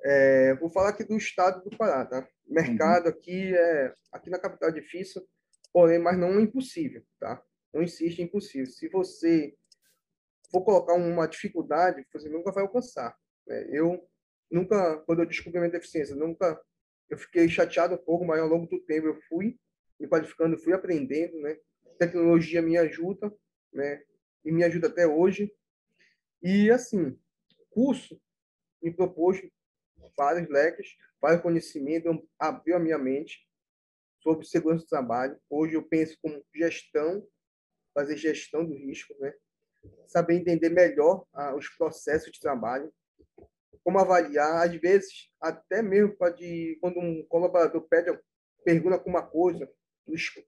é, vou falar aqui do estado do Pará, tá? Mercado uhum. aqui é aqui na capital é difícil, porém, mas não é impossível, tá? Não existe impossível. Se você for colocar uma dificuldade, você nunca vai alcançar. Né? Eu nunca, quando eu descobri a minha deficiência, nunca, eu fiquei chateado um pouco, mas ao longo do tempo eu fui me qualificando, fui aprendendo, né? tecnologia me ajuda, né? E me ajuda até hoje. E assim, curso me propôs vários leques, vários conhecimentos, abriu a minha mente sobre segurança do trabalho. Hoje eu penso como gestão, fazer gestão do risco, né? saber entender melhor ah, os processos de trabalho, como avaliar, às vezes, até mesmo pode, quando um colaborador pede, pergunta alguma coisa,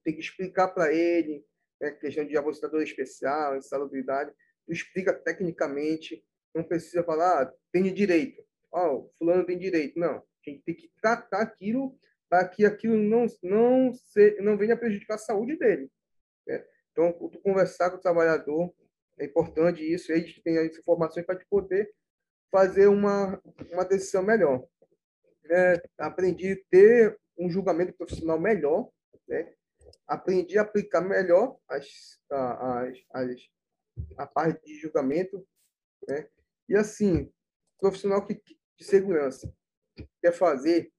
tem que explicar para ele, né, questão de avulsador especial, insalubridade, tu explica tecnicamente, não precisa falar, ah, tem direito, oh, fulano tem direito, não, a gente tem que tratar aquilo para que aquilo não, não, se, não venha prejudicar a saúde dele. Né? Então, tu conversar com o trabalhador, é importante isso, a gente tem as informações para poder fazer uma, uma decisão melhor. É, aprendi a ter um julgamento profissional melhor, né? aprendi a aplicar melhor as, as, as, a parte de julgamento. Né? E assim, profissional que, de segurança quer fazer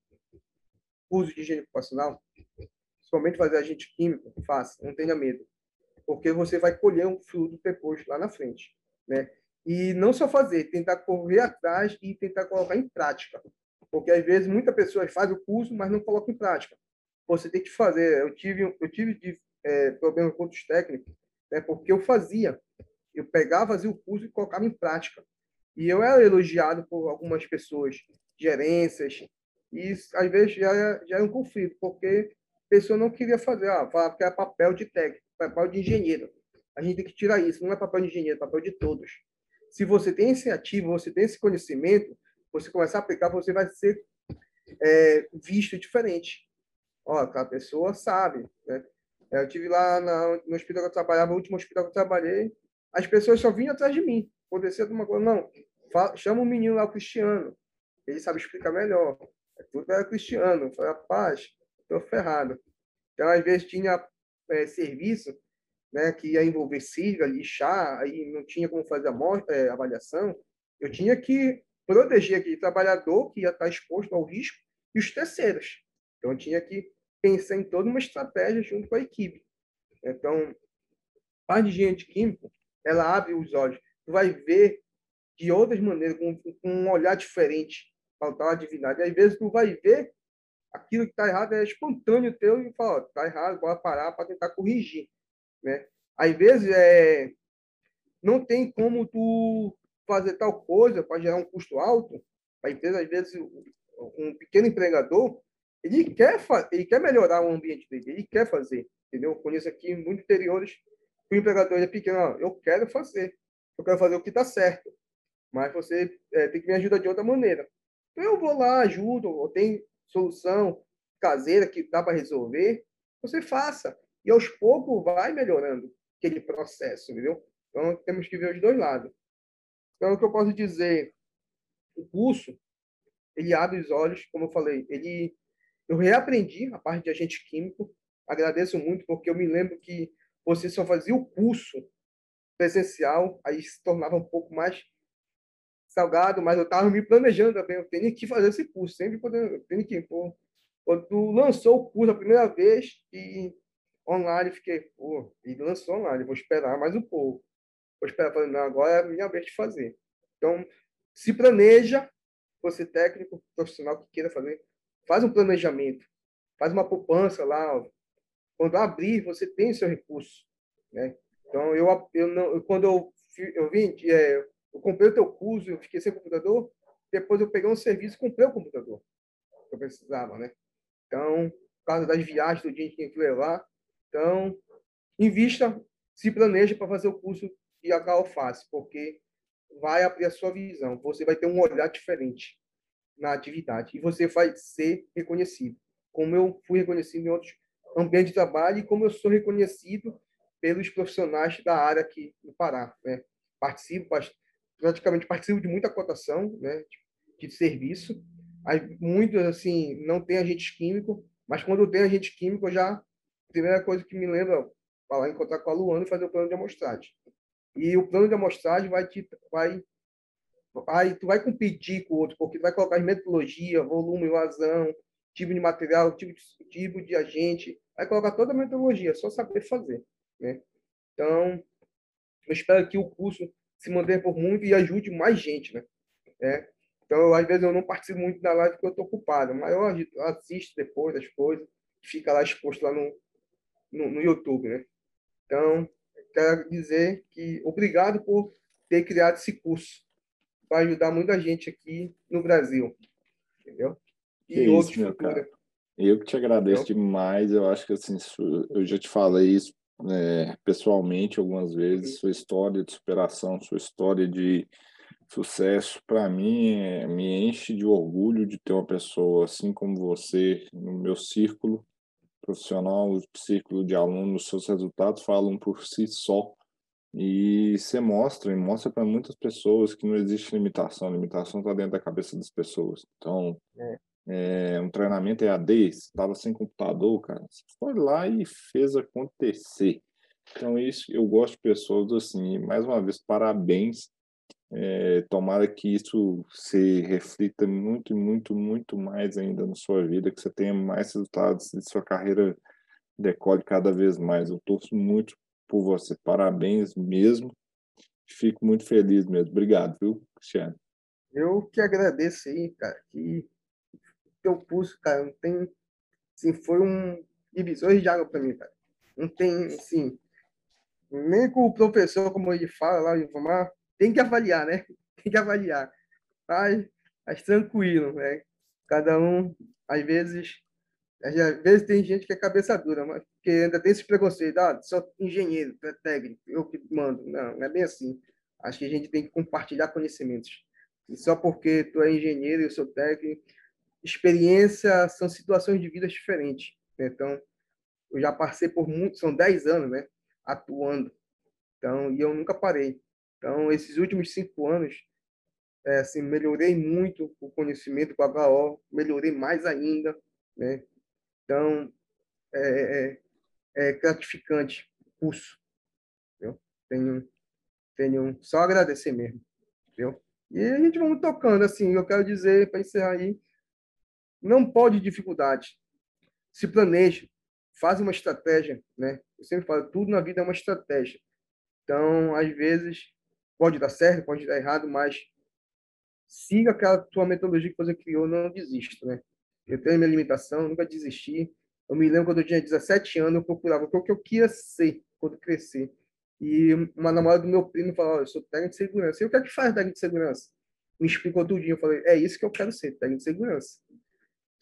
uso de higiene ocupacional, somente fazer agente químico, faça, não tenha medo porque você vai colher um fruto depois lá na frente, né? E não só fazer, tentar correr atrás e tentar colocar em prática. Porque às vezes muitas pessoas fazem o curso, mas não colocam em prática. Você tem que fazer. Eu tive, eu tive de, é, problemas com outros técnicos, né, porque eu fazia. Eu pegava, fazia o curso e colocava em prática. E eu era elogiado por algumas pessoas, gerências, e às vezes já era, já era um conflito, porque a pessoa não queria fazer, ah, falava que era papel de técnico, papel de engenheiro. A gente tem que tirar isso, não é papel de engenheiro, é papel de todos. Se você tem esse ativo, você tem esse conhecimento, você começar a aplicar, você vai ser é, visto diferente. Ó, aquela pessoa sabe. Né? Eu tive lá na, no hospital que eu trabalhava, no último hospital que eu trabalhei, as pessoas só vinham atrás de mim. Acontecia uma coisa, não, fala, chama o menino lá, o Cristiano. Ele sabe explicar melhor. É tudo era Cristiano. Eu falei, rapaz, estou ferrado. Então, às vezes, tinha é, serviço né, que ia envolver sigla, lixar, aí não tinha como fazer a é, avaliação. Eu tinha que proteger aquele trabalhador que ia estar exposto ao risco e os terceiros. Então, eu tinha que pensar em toda uma estratégia junto com a equipe. Então, a de engenharia químico, ela abre os olhos. Tu vai ver de outras maneiras, com, com um olhar diferente para tal atividade. Às vezes, tu vai ver aquilo que está errado é espontâneo teu e fala, está errado, bora parar para tentar corrigir. Né? Às vezes, é, não tem como tu fazer tal coisa para gerar um custo alto a empresa. Às vezes, um pequeno empregador, ele quer, ele quer melhorar o ambiente dele, ele quer fazer, entendeu? Eu conheço aqui muitos interiores o empregador é pequeno, ó, eu quero fazer, eu quero fazer o que está certo, mas você é, tem que me ajudar de outra maneira. Então eu vou lá, ajudo, ou tem solução caseira que dá para resolver, você faça. E aos poucos vai melhorando aquele processo, entendeu? Então temos que ver os dois lados. Então o que eu posso dizer, o curso, ele abre os olhos, como eu falei, ele eu reaprendi a parte de agente químico. Agradeço muito, porque eu me lembro que você só fazia o curso presencial, aí se tornava um pouco mais salgado, mas eu estava me planejando também. Eu tenho que fazer esse curso, sempre podendo, tenho que. Pô, quando tu lançou o curso a primeira vez e online, fiquei, pô, ele lançou online, vou esperar mais um pouco. Vou esperar, falei, não, agora é a minha vez de fazer. Então, se planeja, você técnico, profissional que queira fazer, faz um planejamento, faz uma poupança lá. Quando abrir, você tem seu recurso, né? Então eu eu não quando eu eu vim é, eu comprei o teu curso, eu fiquei sem computador, depois eu peguei um serviço e comprei o computador que eu precisava, né? Então, por causa das viagens do dia que tinha que levar, então invista, se planeja para fazer o curso de alface, porque vai abrir a sua visão, você vai ter um olhar diferente na atividade e você vai ser reconhecido, como eu fui reconhecido em outros ambientes de trabalho e como eu sou reconhecido pelos profissionais da área aqui no Pará. Né? Participo, praticamente participo de muita cotação né, de, de serviço. Muitos, assim, não tem agente químico, mas quando tem agente químico, já a primeira coisa que me lembra falar encontrar com a Luana e fazer o plano de amostragem. E o plano de amostragem vai te vai Aí tu vai competir com o outro, porque tu vai colocar metodologia, volume, vazão, tipo de material, tipo de, tipo de agente, vai colocar toda a metodologia, só saber fazer. Né? Então, eu espero que o curso se mantenha por muito e ajude mais gente. Né? É. Então, às vezes, eu não participo muito da live porque eu estou ocupado, mas eu assisto depois das coisas, fica lá exposto lá no, no, no YouTube. Né? Então, quero dizer que obrigado por ter criado esse curso vai ajudar muita gente aqui no Brasil. Entendeu? E que outros isso, meu cara. Eu que te agradeço entendeu? demais. Eu acho que assim, eu já te falei isso é, pessoalmente algumas vezes. Uhum. Sua história de superação, sua história de sucesso, para mim, é, me enche de orgulho de ter uma pessoa assim como você no meu círculo profissional, o círculo de alunos. Seus resultados falam por si só. E você mostra, e mostra para muitas pessoas que não existe limitação, a limitação está dentro da cabeça das pessoas. Então, é. É, um treinamento EAD, estava sem computador, cara, você foi lá e fez acontecer. Então, isso eu gosto de pessoas assim. mais uma vez, parabéns. É, tomara que isso se reflita muito, muito, muito mais ainda na sua vida, que você tenha mais resultados e sua carreira decole cada vez mais. Eu torço muito por você. Parabéns mesmo. Fico muito feliz mesmo. Obrigado, viu, Cristiano? Eu que agradeço aí, cara, que teu curso, cara, não tem, assim, foi um divisor de água para mim, cara. Não tem, assim, nem com o professor, como ele fala lá, informar, tem que avaliar, né? *laughs* Tem que avaliar. Mas, mas tranquilo, né? Cada um, às vezes, às vezes tem gente que é cabeça dura, mas que ainda tem esse preconceito, ah, sou engenheiro, é técnico, eu que mando. Não, não é bem assim. Acho que a gente tem que compartilhar conhecimentos. E só porque tu é engenheiro e eu sou técnico, experiência são situações de vidas diferentes. Né? Então, eu já passei por muito, são 10 anos, né, atuando. Então, e eu nunca parei. Então, esses últimos cinco anos, é, assim, melhorei muito o conhecimento com a HO, melhorei mais ainda, né? Então, é, é, é gratificante o curso. Tenho, tenho só agradecer mesmo. Viu? E a gente vamos tocando, assim, eu quero dizer, para encerrar aí, não pode dificuldade. Se planeje, faz uma estratégia, né? Eu sempre falo, tudo na vida é uma estratégia. Então, às vezes, pode dar certo, pode dar errado, mas siga aquela tua metodologia que você criou, não desista, né? Eu tenho minha limitação, nunca desisti. Eu me lembro quando eu tinha 17 anos, eu procurava o que eu queria ser quando crescer. E uma namorada do meu primo falou: Eu sou técnico de segurança. E o que é que faz técnico de segurança? Me explicou tudinho. Eu falei: É isso que eu quero ser, técnico de segurança.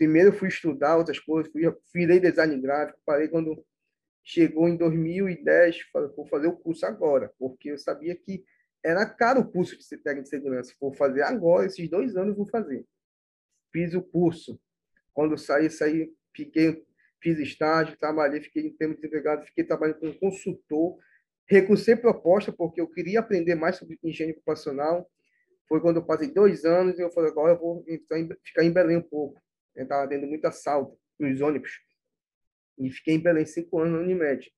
Primeiro fui estudar outras coisas, fui, virei design gráfico, parei quando chegou em 2010, falei, vou fazer o curso agora, porque eu sabia que era caro o curso de técnico de segurança. Vou fazer agora, esses dois anos vou fazer. Fiz o curso. Quando saí, saí, fiquei, fiz estágio, trabalhei, fiquei em termos de empregado, fiquei trabalhando como consultor, recursei proposta porque eu queria aprender mais sobre engenharia ocupacional. Foi quando eu passei dois anos e eu falei, agora eu vou ficar em Belém um pouco estava tendo muito assalto nos ônibus. E fiquei em Belém cinco anos na Unimed.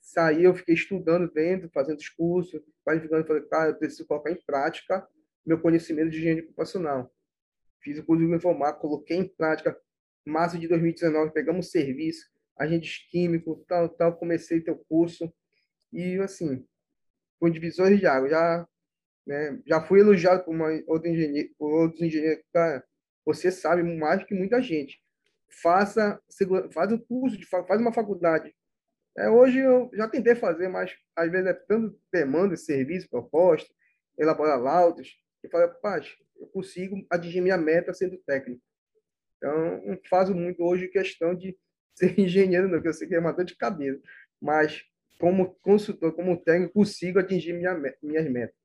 Saí, eu fiquei estudando dentro, fazendo os cursos, qualificando, falei, cara, eu preciso colocar em prática meu conhecimento de higiene ocupacional. Fiz o curso de formar, coloquei em prática. Março de 2019, pegamos serviço, agente químico, tal, tal, comecei teu curso. E, assim, com divisores de água. Já, né, já fui elogiado por, uma, outra engenheiro, por outros engenheiros. Cara, você sabe mais que muita gente. Faça, faz um curso, de, faz uma faculdade. É, hoje eu já tentei fazer, mas às vezes é tanto demanda, serviço, proposta, elaborar laudos, que fala, paz, eu consigo atingir minha meta sendo técnico. Então, não faço muito hoje questão de *laughs* ser engenheiro, não, porque eu sei que é uma dor de cabeça. Mas, como consultor, como técnico, consigo atingir minha, minhas metas.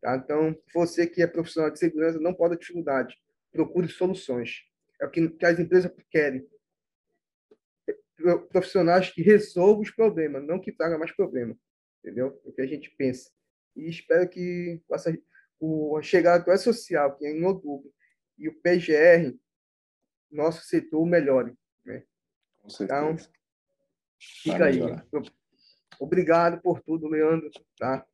Tá? Então, você que é profissional de segurança, não pode ter dificuldade procure soluções. É o que, as empresas querem. Profissionais que resolvam os problemas, não que tragam mais problemas. Entendeu? É o que a gente pensa. E espero que essa, o, a chegada do social, que é em outubro, e o PGR, nosso setor melhore. Né? Então, fica aí. Obrigado por tudo, Leandro. Tá?